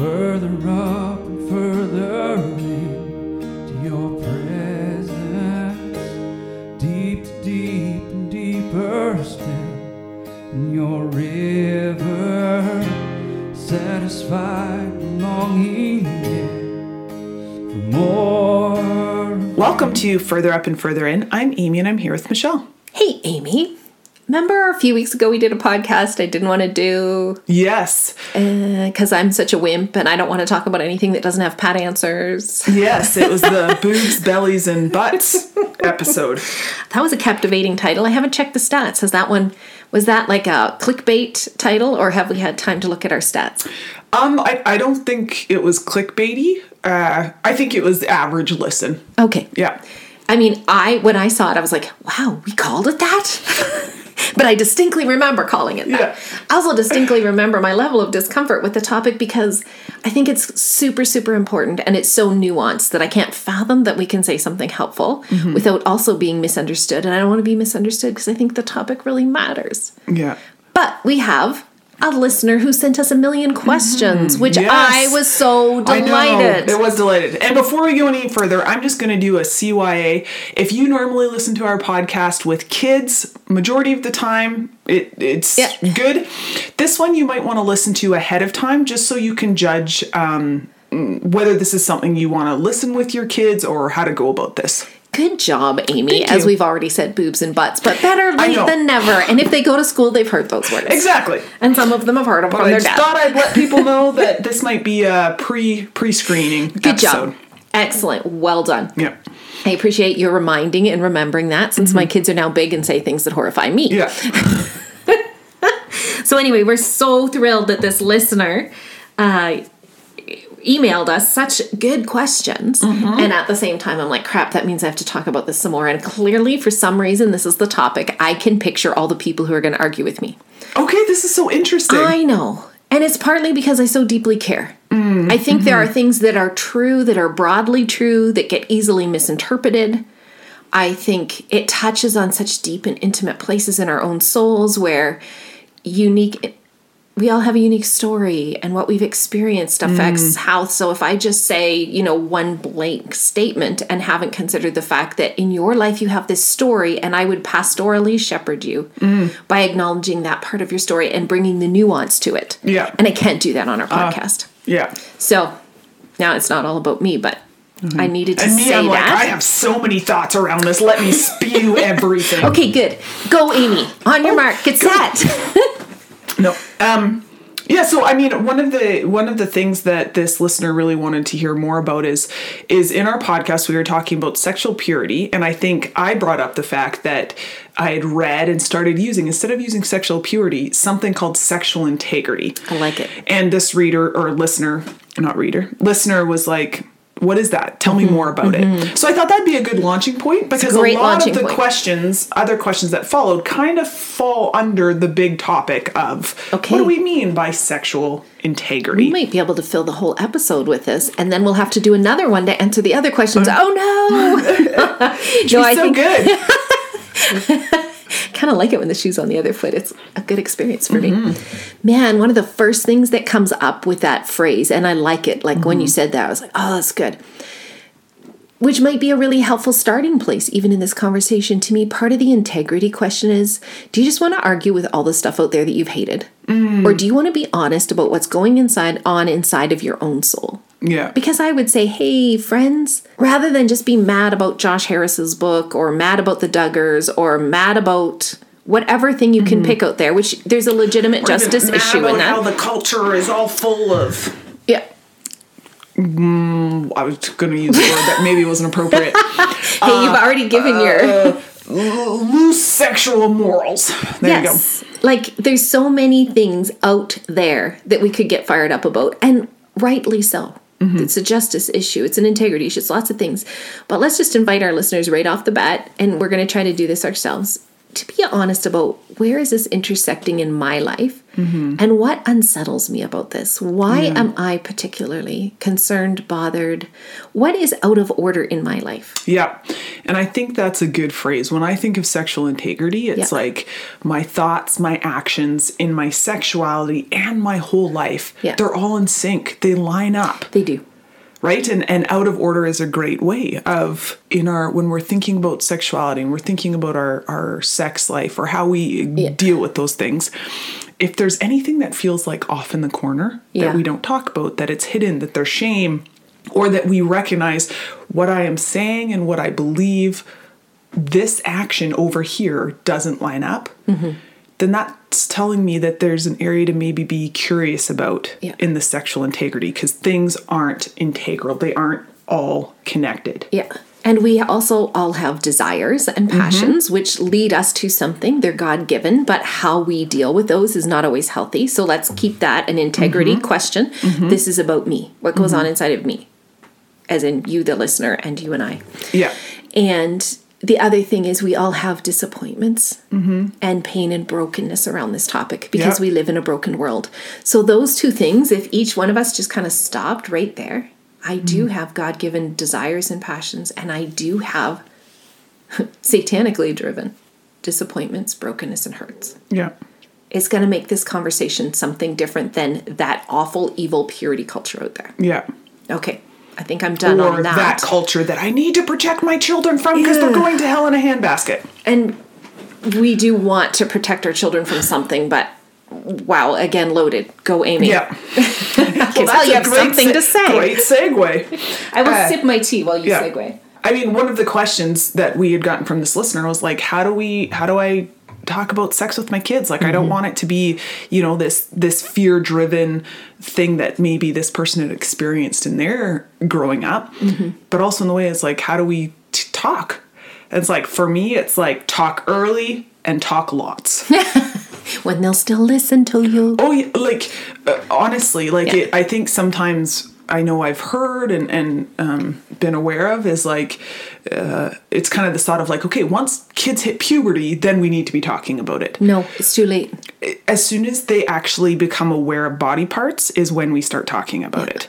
further up and further into your presence, deep to deep and deeper still in your river, satisfied longing for more. Welcome to Further Up and Further In. I'm Amy and I'm here with Michelle. Hey, Amy. Remember a few weeks ago we did a podcast I didn't want to do Yes, because I'm such a wimp and I don't want to talk about anything that doesn't have pat answers. yes, it was the boobs, bellies, and butts episode. That was a captivating title. I haven't checked the stats. Has that one was that like a clickbait title or have we had time to look at our stats? Um, I, I don't think it was clickbaity. Uh, I think it was average listen. Okay. Yeah. I mean, I when I saw it, I was like, "Wow, we called it that." but I distinctly remember calling it that. Yeah. I also distinctly remember my level of discomfort with the topic because I think it's super, super important and it's so nuanced that I can't fathom that we can say something helpful Mm-hmm. without also being misunderstood. And I don't want to be misunderstood because I think the topic really matters. Yeah. But we have a listener who sent us a million questions, which Mm-hmm. Yes. I was so delighted. It was delighted. And before we go any further, I'm just going to do a CYA. If you normally listen to our podcast with kids, majority of the time it, it's Yeah. good. This one you might want to listen to ahead of time just so you can judge um, whether this is something you want to listen with your kids or how to go about this. Good job, Amy. As we've already said, boobs and butts, but better late than never. And if they go to school, they've heard those words. Exactly. And some of them have heard them But from I their just dad. thought I'd let people know that this might be a pre pre screening Good episode. job. Excellent. Well done. Yeah. I appreciate your reminding and remembering that since my kids are now big and say things that horrify me. Mm-hmm. Yeah. So, anyway, we're so thrilled that this listener uh, emailed us such good questions. Mm-hmm. And at the same time, I'm like, crap, that means I have to talk about this some more. And clearly, for some reason, this is the topic. I can picture all the people who are going to argue with me. Okay, this is so interesting. I know. And it's partly because I so deeply care. Mm, I think there are mm-hmm. things that are true, that are broadly true, that get easily misinterpreted. I think it touches on such deep and intimate places in our own souls where unique we all have a unique story and what we've experienced affects Mm. how so if i just say you know one blank statement and haven't considered the fact that in your life you have this story and i would pastorally shepherd you Mm. by acknowledging that part of your story and bringing the nuance to it Yeah. Uh. and i can't do that on our podcast yeah. so now it's not all about me but i needed to Mm-hmm. And me, say I'm like, that I have so many thoughts around this. Let me spew everything. okay good go amy on your mark get set No. Um yeah, so I mean one of the one of the things that this listener really wanted to hear more about is is in our podcast we were talking about sexual purity and I think I brought up the fact that I had read and started using instead of using sexual purity something called sexual integrity. i like it And this reader or listener, not reader, listener was like, what is that? Tell me mm-hmm. more about it. Mm-hmm. So I thought that'd be a good launching point because a, great lot of the point. questions, other questions that followed, kind of fall under the big topic of Okay. what do we mean by sexual integrity? We might be able to fill the whole episode with this, and then we'll have to do another one to answer the other questions. Uh, oh no! no, I so think good. kind of like it when the shoe's on the other foot. It's a good experience for Mm-hmm. me. Man, one of the first things that comes up with that phrase, and I like it. Like when you Mm-hmm. said that, I was like, oh, that's good. Which might be a really helpful starting place, even in this conversation. To me, part of the integrity question is do you just want to argue with all the stuff out there that you've hated? Mm. Or do you want to be honest about what's going inside on inside of your own soul? Yeah. Because I would say, hey, friends, rather than just be mad about Josh Harris's book or mad about the Duggars or mad about whatever thing you can mm-hmm. pick out there, which there's a legitimate justice Mad issue in how that. the culture is all full of. yeah. Mm, I was going to use a word that maybe wasn't appropriate. Hey, you've uh, already given uh, your. Loose sexual morals. There you go. yes. Like there's so many things out there that we could get fired up about, and rightly so. Mm-hmm. It's a justice issue. It's an integrity issue. It's lots of things. But let's just invite our listeners right off the bat, and we're going to try to do this ourselves. To be honest about where is this intersecting in my life and what unsettles me about this why am i particularly concerned bothered what is out of order in my life Yeah. And I think that's a good phrase. When I think of sexual integrity, it's Yeah. like my thoughts, my actions in my sexuality and my whole life, Yeah. they're all in sync. They line up. they do right? And and out of order is a great way of in our when we're thinking about sexuality and we're thinking about our our sex life or how we deal with those things if there's anything that feels like off in the corner Yeah. that we don't talk about that it's hidden that there's shame or that we recognize what i am saying and what i believe this action over here doesn't line up mm-hmm. Then that's telling me that there's an area to maybe be curious about Yeah. in the sexual integrity because things aren't integral they aren't all connected Yeah. And we also all have desires and mm-hmm. passions which lead us to something. They're God given, but how we deal with those is not always healthy. So let's keep that an integrity mm-hmm. question. Mm-hmm. This is about me. What goes on inside of me? As in you, the listener, and you and I. yeah And the other thing is, we all have disappointments and pain and brokenness around this topic because Yeah. we live in a broken world. So, those two things, if each one of us just kind of stopped right there, I do mm-hmm. have God given desires and passions, and I do have satanically driven disappointments, brokenness, and hurts. yeah It's going to make this conversation something different than that awful, evil purity culture out there. yeah Okay, I think I'm done or on that. that. culture that i need to protect my children from because they're going to hell in a handbasket and we do want to protect our children from something, but wow, again, loaded. Go, Amy. yeah Okay, well, you have something to say. great segue I will Uh, sip my tea while you yeah. segue. I mean, one of the questions that we had gotten from this listener was like, how do we, how do I talk about sex with my kids? Like, I Mm-hmm. don't want it to be, you know, this, this fear driven thing that maybe this person had experienced in their growing up, Mm-hmm. but also in the way it's like, how do we t- talk? And it's like, for me, it's like talk early and talk lots. When they'll still listen to you. Oh, yeah, like uh, honestly, like Yeah. it, I think sometimes I know I've heard and and um, been aware of is like uh, it's kind of this thought of like okay, once kids hit puberty, then we need to be talking about it. No, it's too late. As soon as they actually become aware of body parts, is when we start talking about it.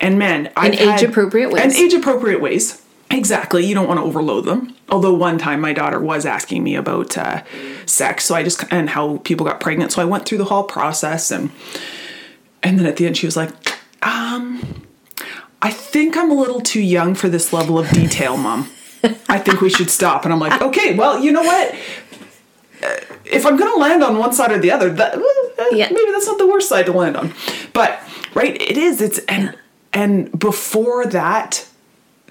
And men, I've age-appropriate ways. and age appropriate ways. Exactly. You don't want to overload them. Although one time my daughter was asking me about uh, sex, so I just and how people got pregnant. So I went through the whole process, and and then at the end she was like, um, "I think I'm a little too young for this level of detail, mom. I think we should stop." And I'm like, "Okay, well, you know what." Uh, If I'm gonna land on one side or the other, that uh, Yeah. maybe that's not the worst side to land on. But right, it is. It's and and before that,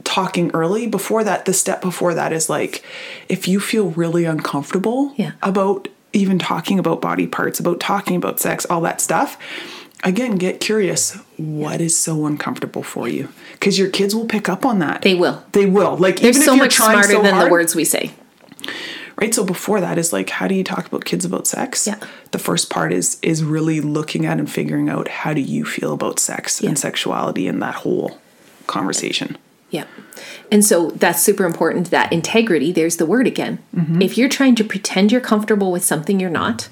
talking early before that the step before that is like if you feel really uncomfortable Yeah. about even talking about body parts about talking about sex all that stuff again get curious what is so uncomfortable for you because your kids will pick up on that They will. they will like They're even if so you're much trying smarter so than hard, the words we say. right so before that is like how do you talk about kids about sex Yeah. the first part is is really looking at and figuring out how do you feel about sex Yeah. and sexuality in that whole conversation Yeah. And so that's super important that integrity, there's the word again. Mm-hmm. If you're trying to pretend you're comfortable with something you're not,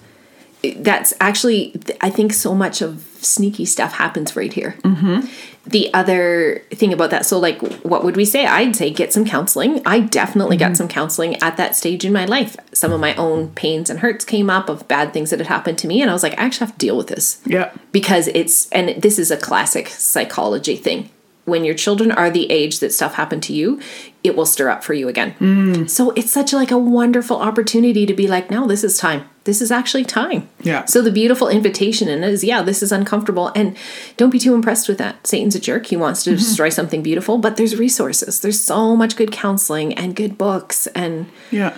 that's actually, I think so much of sneaky stuff happens right here. Mm-hmm. The other thing about that, so like, what would we say? I'd say get some counseling. I definitely Mm-hmm. got some counseling at that stage in my life. Some of my own pains and hurts came up of bad things that had happened to me. And I was like, I actually have to deal with this yeah because it's and this is a classic psychology thing when your children are the age that stuff happened to you it will stir up for you again so it's such like a wonderful opportunity to be like no this is time this is actually time Yeah. so the beautiful invitation in it is yeah this is uncomfortable and don't be too impressed with that satan's a jerk he wants to mm-hmm. destroy something beautiful but there's resources there's so much good counseling and good books and Yeah.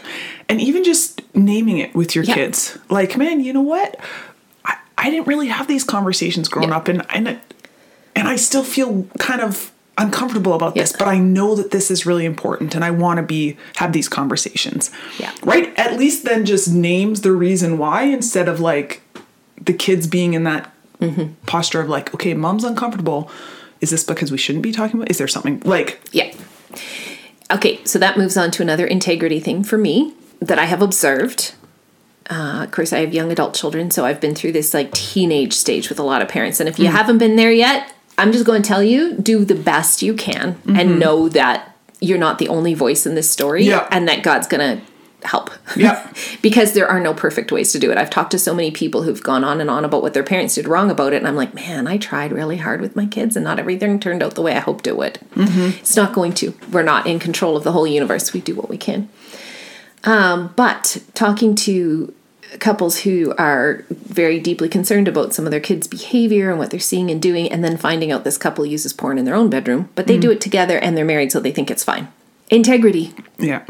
And even just naming it with your Yeah. kids. Like, man, you know what? I, I didn't really have these conversations growing Yeah. up and and it, and I still feel kind of uncomfortable about this, but I know that this is really important and I want to be have these conversations. Yeah. Right? At least then just names the reason why instead of like the kids being in that Mm-hmm. posture of like, okay, mom's uncomfortable. Is this because we shouldn't be talking about? Is there something like Yeah. Okay, so that moves on to another integrity thing for me that I have observed uh, of course, I have young adult children, so I've been through this like teenage stage with a lot of parents. And if you haven't been there yet, I'm just going to tell you do the best you can and know that you're not the only voice in this story Yeah. and that God's going to help. Yeah. because there are no perfect ways to do it. I've talked to so many people who've gone on and on about what their parents did wrong about it. And I'm like, man, I tried really hard with my kids and not everything turned out the way I hoped it would. It's not going to. We're not in control of the whole universe. We do what we can. Um, but talking to couples who are very deeply concerned about some of their kids' behavior and what they're seeing and doing, and then finding out this couple uses porn in their own bedroom, but they do it together and they're married, so they think it's fine. Integrity. Yeah.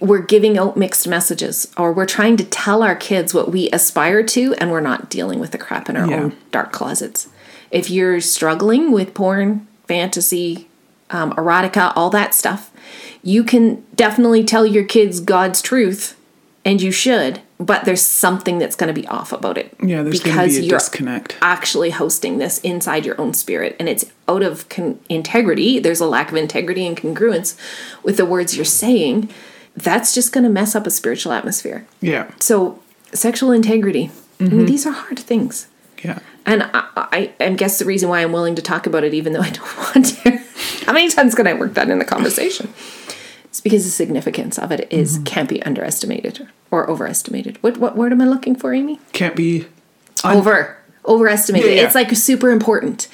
We're giving out mixed messages, or we're trying to tell our kids what we aspire to, and we're not dealing with the crap in our Yeah. own dark closets. If you're struggling with porn, fantasy, um, erotica, all that stuff, you can definitely tell your kids God's truth, and you should. But there's something that's going to be off about it. Yeah, there's going to be a disconnect. actually hosting this inside your own spirit, and it's out of con- integrity. There's a lack of integrity and congruence with the words you're saying. That's just going to mess up a spiritual atmosphere. Yeah. So, sexual integrity. I Mm-hmm. mean, these are hard things. Yeah. And I, I, I guess the reason why I'm willing to talk about it, even though I don't want to, how many times can I work that in the conversation? It's because the significance of it is- Mm-hmm. can't be underestimated or overestimated. What what word am I looking for, Amy? Can't be. Over overestimated. Yeah, yeah. It's like super important.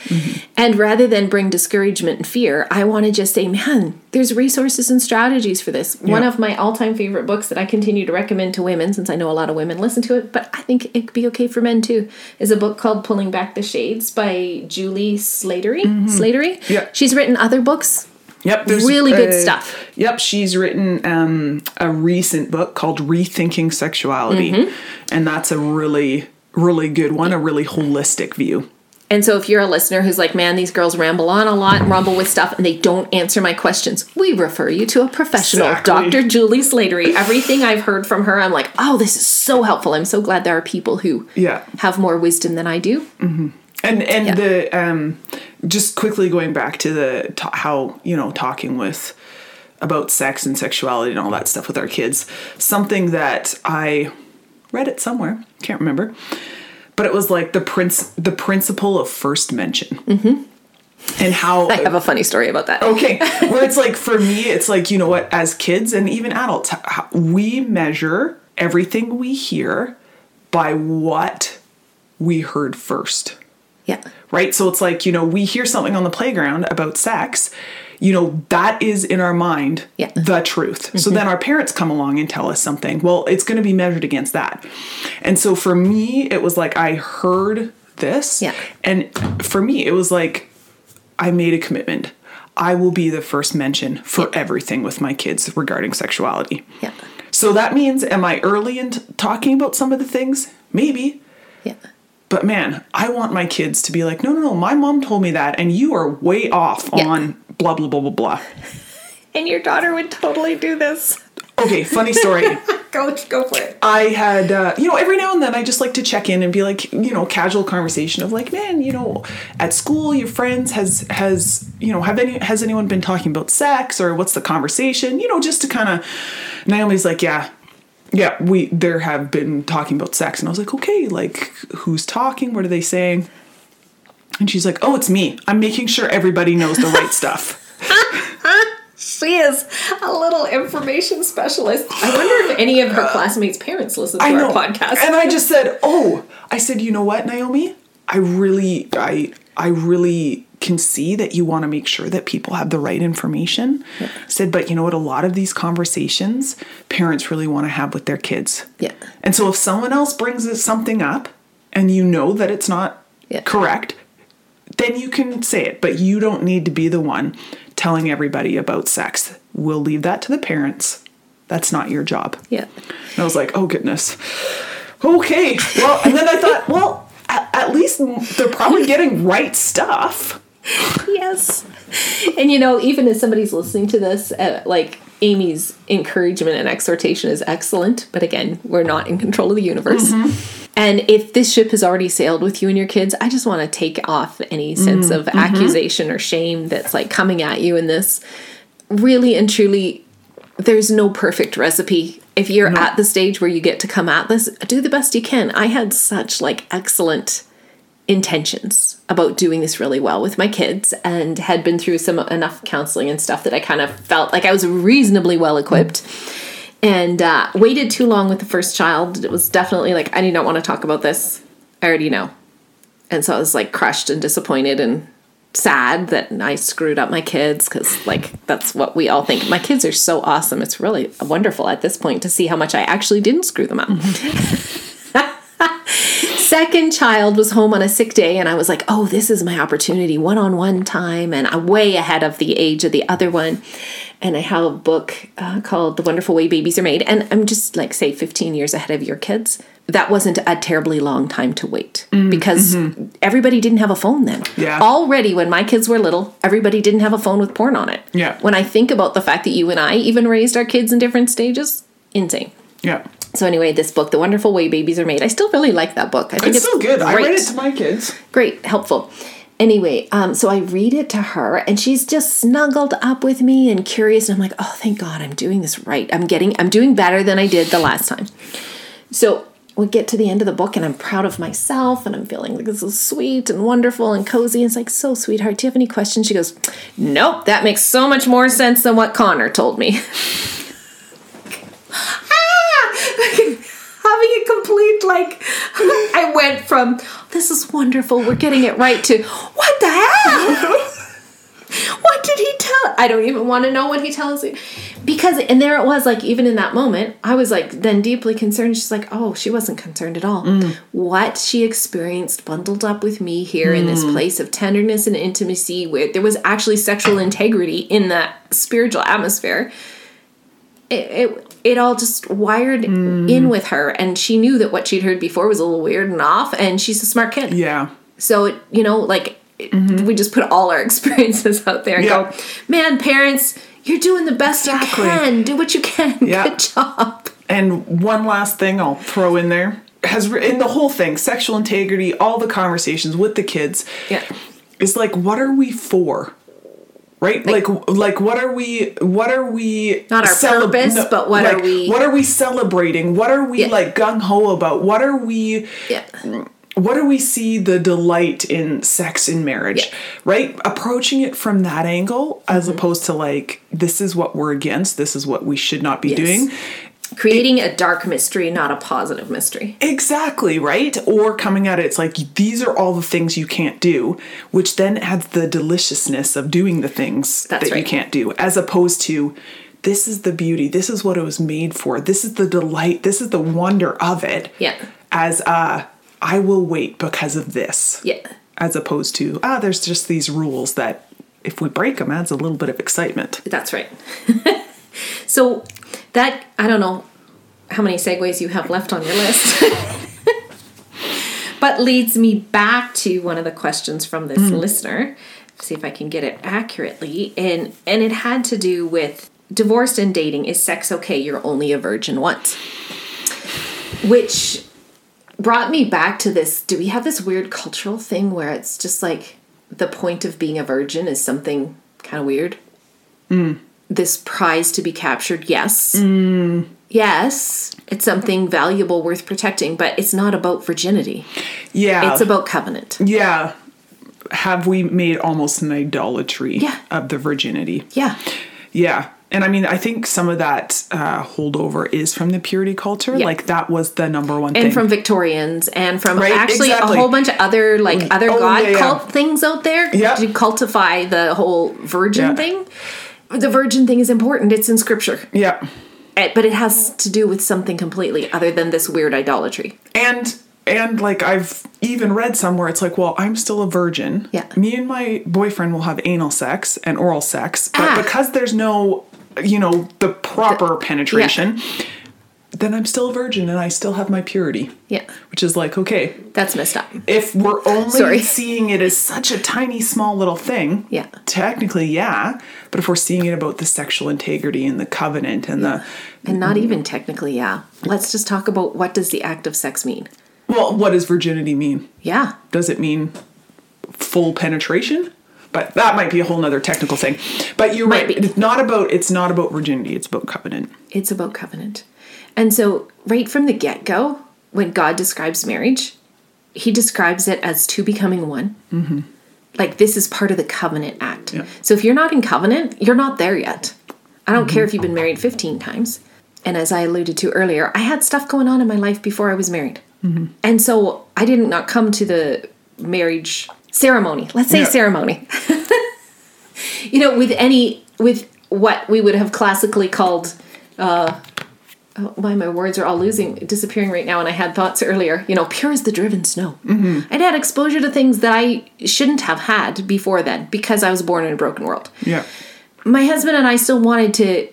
And rather than bring discouragement and fear, I want to just say, man, there's resources and strategies for this. One of my all-time favorite books that I continue to recommend to women, since I know a lot of women listen to it, but I think it could be okay for men too, is a book called Pulling Back the Shades by Juli Slattery. Slattery. Yeah. She's written other books. Yep. Really good stuff. Yep. She's written um, a recent book called Rethinking Sexuality. Mm-hmm. And that's a really, really good one, a really holistic view. And so if you're a listener who's like, man, these girls ramble on a lot, and rumble with stuff, and they don't answer my questions, we refer you to a professional, Exactly. Dr. Juli Slattery. Everything I've heard from her, I'm like, oh, this is so helpful. I'm so glad there are people who Yeah. have more wisdom than I do. And and Yeah. the um, just quickly going back to the to how you know talking with about sex and sexuality and all that stuff with our kids. Something that I read it somewhere, can't remember, but it was like the prince the principle of first mention, mm-hmm. and how I have a funny story about that. okay where it's like for me it's like you know what as kids and even adults we measure everything we hear by what we heard first Yeah. Right so it's like you know we hear something on the playground about sex you know that is in our mind Yeah. the truth so then our parents come along and tell us something well it's going to be measured against that and so for me it was like i heard this Yeah. and for me it was like I made a commitment. I will be the first mention for everything with my kids regarding sexuality. Yeah. So that means, am I early in t- talking about some of the things? Maybe. Yeah. But man, I want my kids to be like, no, no, no, my mom told me that, and you are way off Yeah. on blah, blah, blah, blah, blah. And your daughter would totally do this. Okay, funny story. Go, go for it. I had, uh, you know, every now and then I just like to check in and be like, you know, casual conversation of like, man, you know, at school, your friends has has, you know, have any has anyone been talking about sex or what's the conversation? You know, just to kind of. Naomi's like, yeah, yeah, we there have been talking about sex, and I was like, okay, like who's talking? What are they saying? And she's like, oh, it's me. I'm making sure everybody knows the right stuff. She is a little information specialist. I wonder if any of her classmates' parents listen to I know. our podcast. And I just said, "Oh, I said, you know what, Naomi? I really, I, I really can see that you want to make sure that people have the right information." I said, but you know what? A lot of these conversations, parents really want to have with their kids. Yeah. And so if someone else brings something up, and you know that it's not Yeah. correct, then you can say it. But you don't need to be the one telling everybody about sex. We'll leave that to the parents. That's not your job. yeah. And I was like, oh goodness. Okay. Well, and then I thought, well, at least they're probably getting right stuff. Yes. And you know, even as somebody's listening to this, uh, like Amy's encouragement and exhortation is excellent, but again, we're not in control of the universe. Mm-hmm. And if this ship has already sailed with you and your kids, I just want to take off any mm-hmm. sense of mm-hmm. accusation or shame that's like coming at you in this. Really and truly, there's no perfect recipe if you're at the stage where you get to come at this, do the best you can. I had such like excellent intentions about doing this really well with my kids and had been through some enough counseling and stuff that I kind of felt like I was reasonably well equipped. And uh, waited too long with the first child. It was definitely like, I do not want to talk about this. I already know. And so I was like crushed and disappointed and sad that I screwed up my kids because, like, that's what we all think. My kids are so awesome. It's really wonderful at this point to see how much I actually didn't screw them up. Second child was home on a sick day, and I was like, oh, this is my opportunity one on one time. And I'm way ahead of the age of the other one. And I have a book uh, called The Wonderful Way Babies Are Made. And I'm just like, say, 15 years ahead of your kids. That wasn't a terribly long time to wait because everybody didn't have a phone then. Yeah. Already, when my kids were little, everybody didn't have a phone with porn on it. Yeah. When I think about the fact that you and I even raised our kids in different stages, insane. Yeah. So anyway, this book, The Wonderful Way Babies Are Made, I still really like that book. I think It's it's, so good. I read it to my kids. great, helpful. Anyway, um, so I read it to her, and she's just snuggled up with me and curious. And I'm like, oh, thank God, I'm doing this right. I'm getting, I'm doing better than I did the last time. So we get to the end of the book, and I'm proud of myself, and I'm feeling like this is sweet and wonderful and cozy. And it's like, so sweetheart, do you have any questions? She goes, nope, that makes so much more sense than what Connor told me. ah! having a complete like I went from this is wonderful, we're getting it right to what the hell? what did he tell? I don't even want to know what he tells me. Because and there it was like even in that moment, I was like then deeply concerned. She's like, "Oh, she wasn't concerned at all. Mm. What she experienced bundled up with me here in this mm. place of tenderness and intimacy where there was actually sexual integrity in that spiritual atmosphere." it, it it all just wired in mm. with her and she knew that what she'd heard before was a little weird and off and she's a smart kid Yeah. so it, you know like it- mm-hmm. we just put all our experiences out there and Yeah. go man parents you're doing the best Exactly. you can do what you can Yeah. good job And one last thing I'll throw in there has in the whole thing, sexual integrity, all the conversations with the kids. yeah Is like, what are we for? Right? Like, like, what are we? What are we? Not our purpose, but what are we- What are we celebrating? What are we Yeah. like gung ho about? What are we? yeah what do we see the delight in sex in marriage Yeah. right approaching it from that angle as Mm-hmm. opposed to like this is what we're against this is what we should not be Yes. doing creating a dark mystery not a positive mystery. Exactly right? Or coming at it it's like these are all the things you can't do which then adds the deliciousness of doing the things That's that you can't do as opposed to this is the beauty this is what it was made for this is the delight this is the wonder of it Yeah. as uh i will wait because of this. Yeah. As opposed to ah there's just these rules that if we break them adds a little bit of excitement. That's right. so that I don't know how many segues you have left on your list. but leads me back to one of the questions from this hmm. listener. See if I can get it accurately. And and it had to do with divorced and dating. Is sex okay? You're only a virgin once. Which brought me back to this. Do we have this weird cultural thing where it's just like the point of being a virgin is something kind of weird? Hmm. This prize to be captured yes. Yes it's something valuable worth protecting but it's not about virginity. Yeah. It's about covenant. Yeah. Have we made almost an idolatry Yeah. of the virginity? Yeah. Yeah. And i mean i think some of that uh, holdover is from the purity culture. Yeah. like that was the number one and thing. And from victorians and from Right, actually exactly. a whole bunch of other like other Oh, god yeah, yeah. cult things out there Yeah. to cultify the whole virgin Yeah. thing the virgin thing is important it's in scripture yeah Eh, but it has to do with something completely other than this weird idolatry and and like I've even read somewhere it's like, well, I'm still a virgin. Yeah. Me and my boyfriend will have anal sex and oral sex, but Ah. because there's no, you know, the proper penetration, then I'm still a virgin and I still have my purity. yeah. Which is like, okay, that's messed up. If we're only Sorry. seeing it as such a tiny small little thing, Yeah. technically, yeah. But if we're seeing it about the sexual integrity and the covenant and the and not even technically yeah. Let's just talk about what does the act of sex mean? Well, what does virginity mean? yeah. Does it mean full penetration? But that might be a whole nother technical thing. But you're Might right. be. it's not about it's not about virginity. It's about covenant. It's about covenant And so, right from the get go, when God describes marriage, he describes it as two becoming one. Mm-hmm. Like this is part of the covenant act. Yeah. So, if you're not in covenant, you're not there yet. I don't care if you've been married 15 times. And as I alluded to earlier, I had stuff going on in my life before I was married. And so I didn't not come to the marriage ceremony. Let's say Yeah. ceremony. you know, with any with what we would have classically called uh oh, why my words are all losing disappearing right now and I had thoughts earlier, you know, pure as the driven snow. Mm-hmm. I'd had exposure to things that I shouldn't have had before then because I was born in a broken world Yeah. my husband and I still wanted to,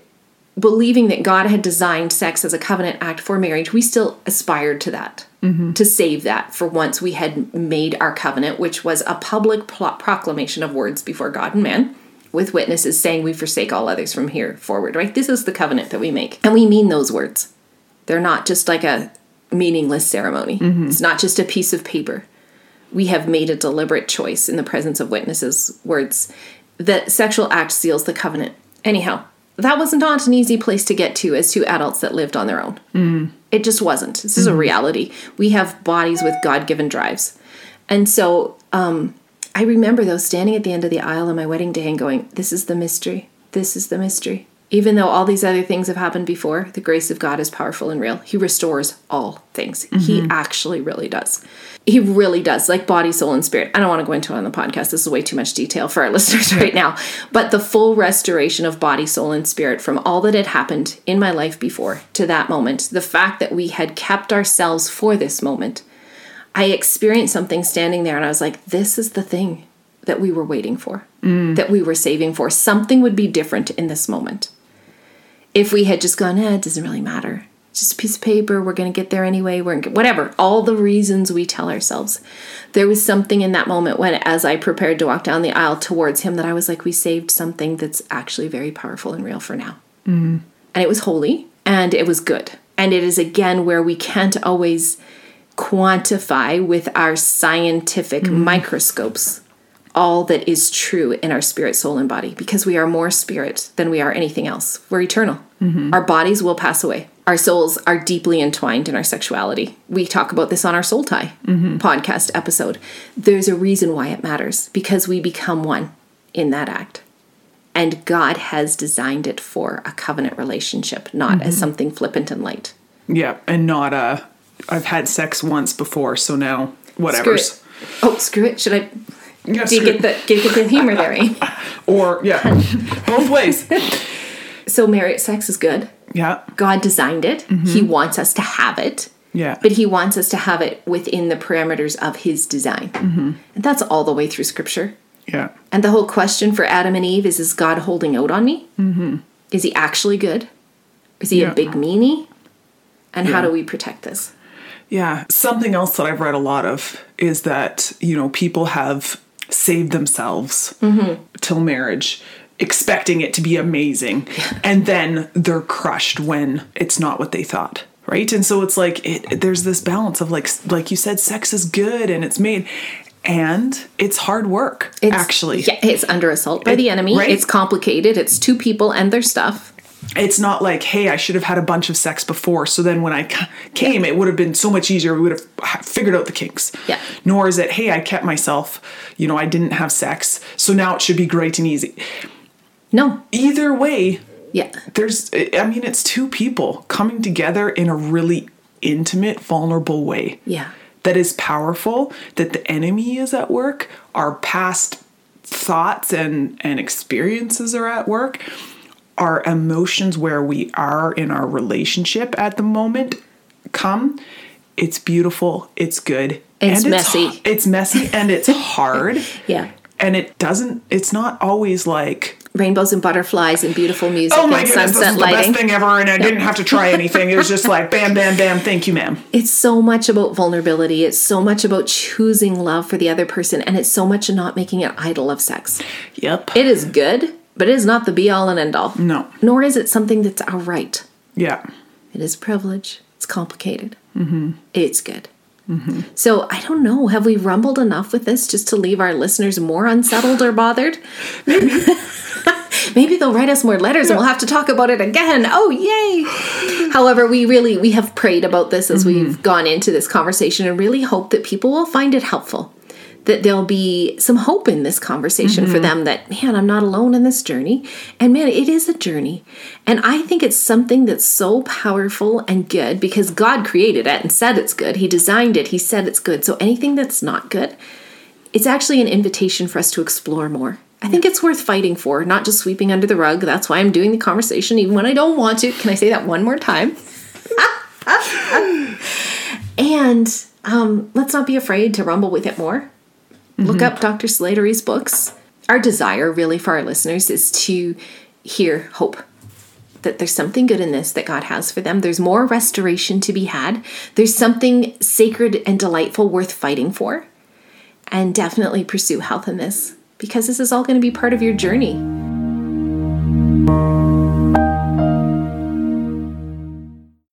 believing that God had designed sex as a covenant act for marriage, we still aspired to that, mm-hmm. to save that for once we had made our covenant, which was a public pro- proclamation of words before God and man. With witnesses saying we forsake all others from here forward, right? This is the covenant that we make. And we mean those words. They're not just like a meaningless ceremony, mm-hmm. it's not just a piece of paper. We have made a deliberate choice in the presence of witnesses words. That sexual act seals the covenant. Anyhow that was not an easy place to get to as two adults that lived on their own. Mm-hmm. It just wasn't. This is a mm-hmm. reality. We have bodies with god-given drives. And so um, i remember though standing at the end of the aisle on my wedding day and going this is the mystery this is the mystery even though all these other things have happened before the grace of god is powerful and real he restores all things he mm-hmm. actually really does he really does, like body, soul, and spirit. I don't want to go into it on the podcast. This is way too much detail for our listeners right now. But the full restoration of body, soul, and spirit from all that had happened in my life before to that moment, the fact that we had kept ourselves for this moment, I experienced something standing there and I was like, this is the thing that we were waiting for, that we were saving for. Something would be different in this moment. If we had just gone, eh, it doesn't really matter just a piece of paper. We're going to get there anyway. We're gonna, whatever. All the reasons we tell ourselves. There was something in that moment when, as I prepared to walk down the aisle towards him, that I was like, we saved something that's actually very powerful and real for now. And it was holy and it was good. And it is again where we can't always quantify with our scientific mm. microscopes all that is true in our spirit, soul, and body because we are more spirit than we are anything else. We're eternal. Mm-hmm. Our bodies will pass away. Our souls are deeply entwined in our sexuality. We talk about this on our Soul Tie mm-hmm. podcast episode. There's a reason why it matters because we become one in that act. And God has designed it for a covenant relationship, not as mm-hmm. something flippant and light. Yeah. And not uh I've had sex once before, so now whatever. Oh, screw it. Should I? Yeah, Do you get the get, get the humor there? Or yeah. Both ways. So, marriage sex is good. Yeah. God designed it. He wants us to have it. Yeah. But he wants us to have it within the parameters of his design. And that's all the way through scripture. Yeah. And the whole question for Adam and Eve is Is God holding out on me? Mm-hmm. Is he actually good? Is he Yeah. a big meanie? And how do we protect this? Yeah. Something else that I've read a lot of is that, you know, people have saved themselves mm-hmm. till marriage, expecting it to be amazing. And then they're crushed when it's not what they thought. Right. And so it's like it there's this balance of like like you said, sex is good and it's made and it's hard work, It's, actually. Yeah, it's under assault by It- the enemy. right? It's complicated. It's two people and their stuff. It's not like hey i should have had a bunch of sex before so then when i came it would have been so much easier we would have figured out the kinks Yeah. nor is it hey i kept myself you know i didn't have sex so now it should be great and easy No. either way Yeah. there's i mean it's two people coming together in a really intimate vulnerable way Yeah. that is powerful that the enemy is at work our past thoughts and and experiences are at work our emotions where we are in our relationship at the moment come it's beautiful it's good It's and messy. it's, it's messy and it's hard Yeah. and it doesn't it's not always like Rainbows and butterflies and beautiful music oh my and goodness this sunset is the lighting. best thing ever and i didn't have to try anything it was just like bam bam bam thank you ma'am It's so much about vulnerability. It's so much about choosing love for the other person, and it's so much not making an idol of sex. yep It is good, but it is not the be all and end all. no Nor is it something that's our right. yeah It is privilege. It's complicated. Mm-hmm. It's good. So I don't know. Have we rumbled enough with this just to leave our listeners more unsettled or bothered? Maybe they'll write us more letters and we'll have to talk about it again. Oh, yay. However, we really we have prayed about this as we've gone into this conversation and really hope that people will find it helpful. That there'll be some hope in this conversation for them that, man, I'm not alone in this journey. And man, it is a journey. And I think it's something that's so powerful and good because God created it and said it's good. He designed it, He said it's good. So anything that's not good, it's actually an invitation for us to explore more. I think it's worth fighting for, not just sweeping under the rug. That's why I'm doing the conversation, even when I don't want to. Can I say that one more time? and um, let's not be afraid to rumble with it more. Look mm-hmm. up Dr. Slattery's books. Our desire, really, for our listeners is to hear hope. That there's something good in this that God has for them. There's more restoration to be had. There's something sacred and delightful worth fighting for. And definitely pursue health in this because this is all going to be part of your journey.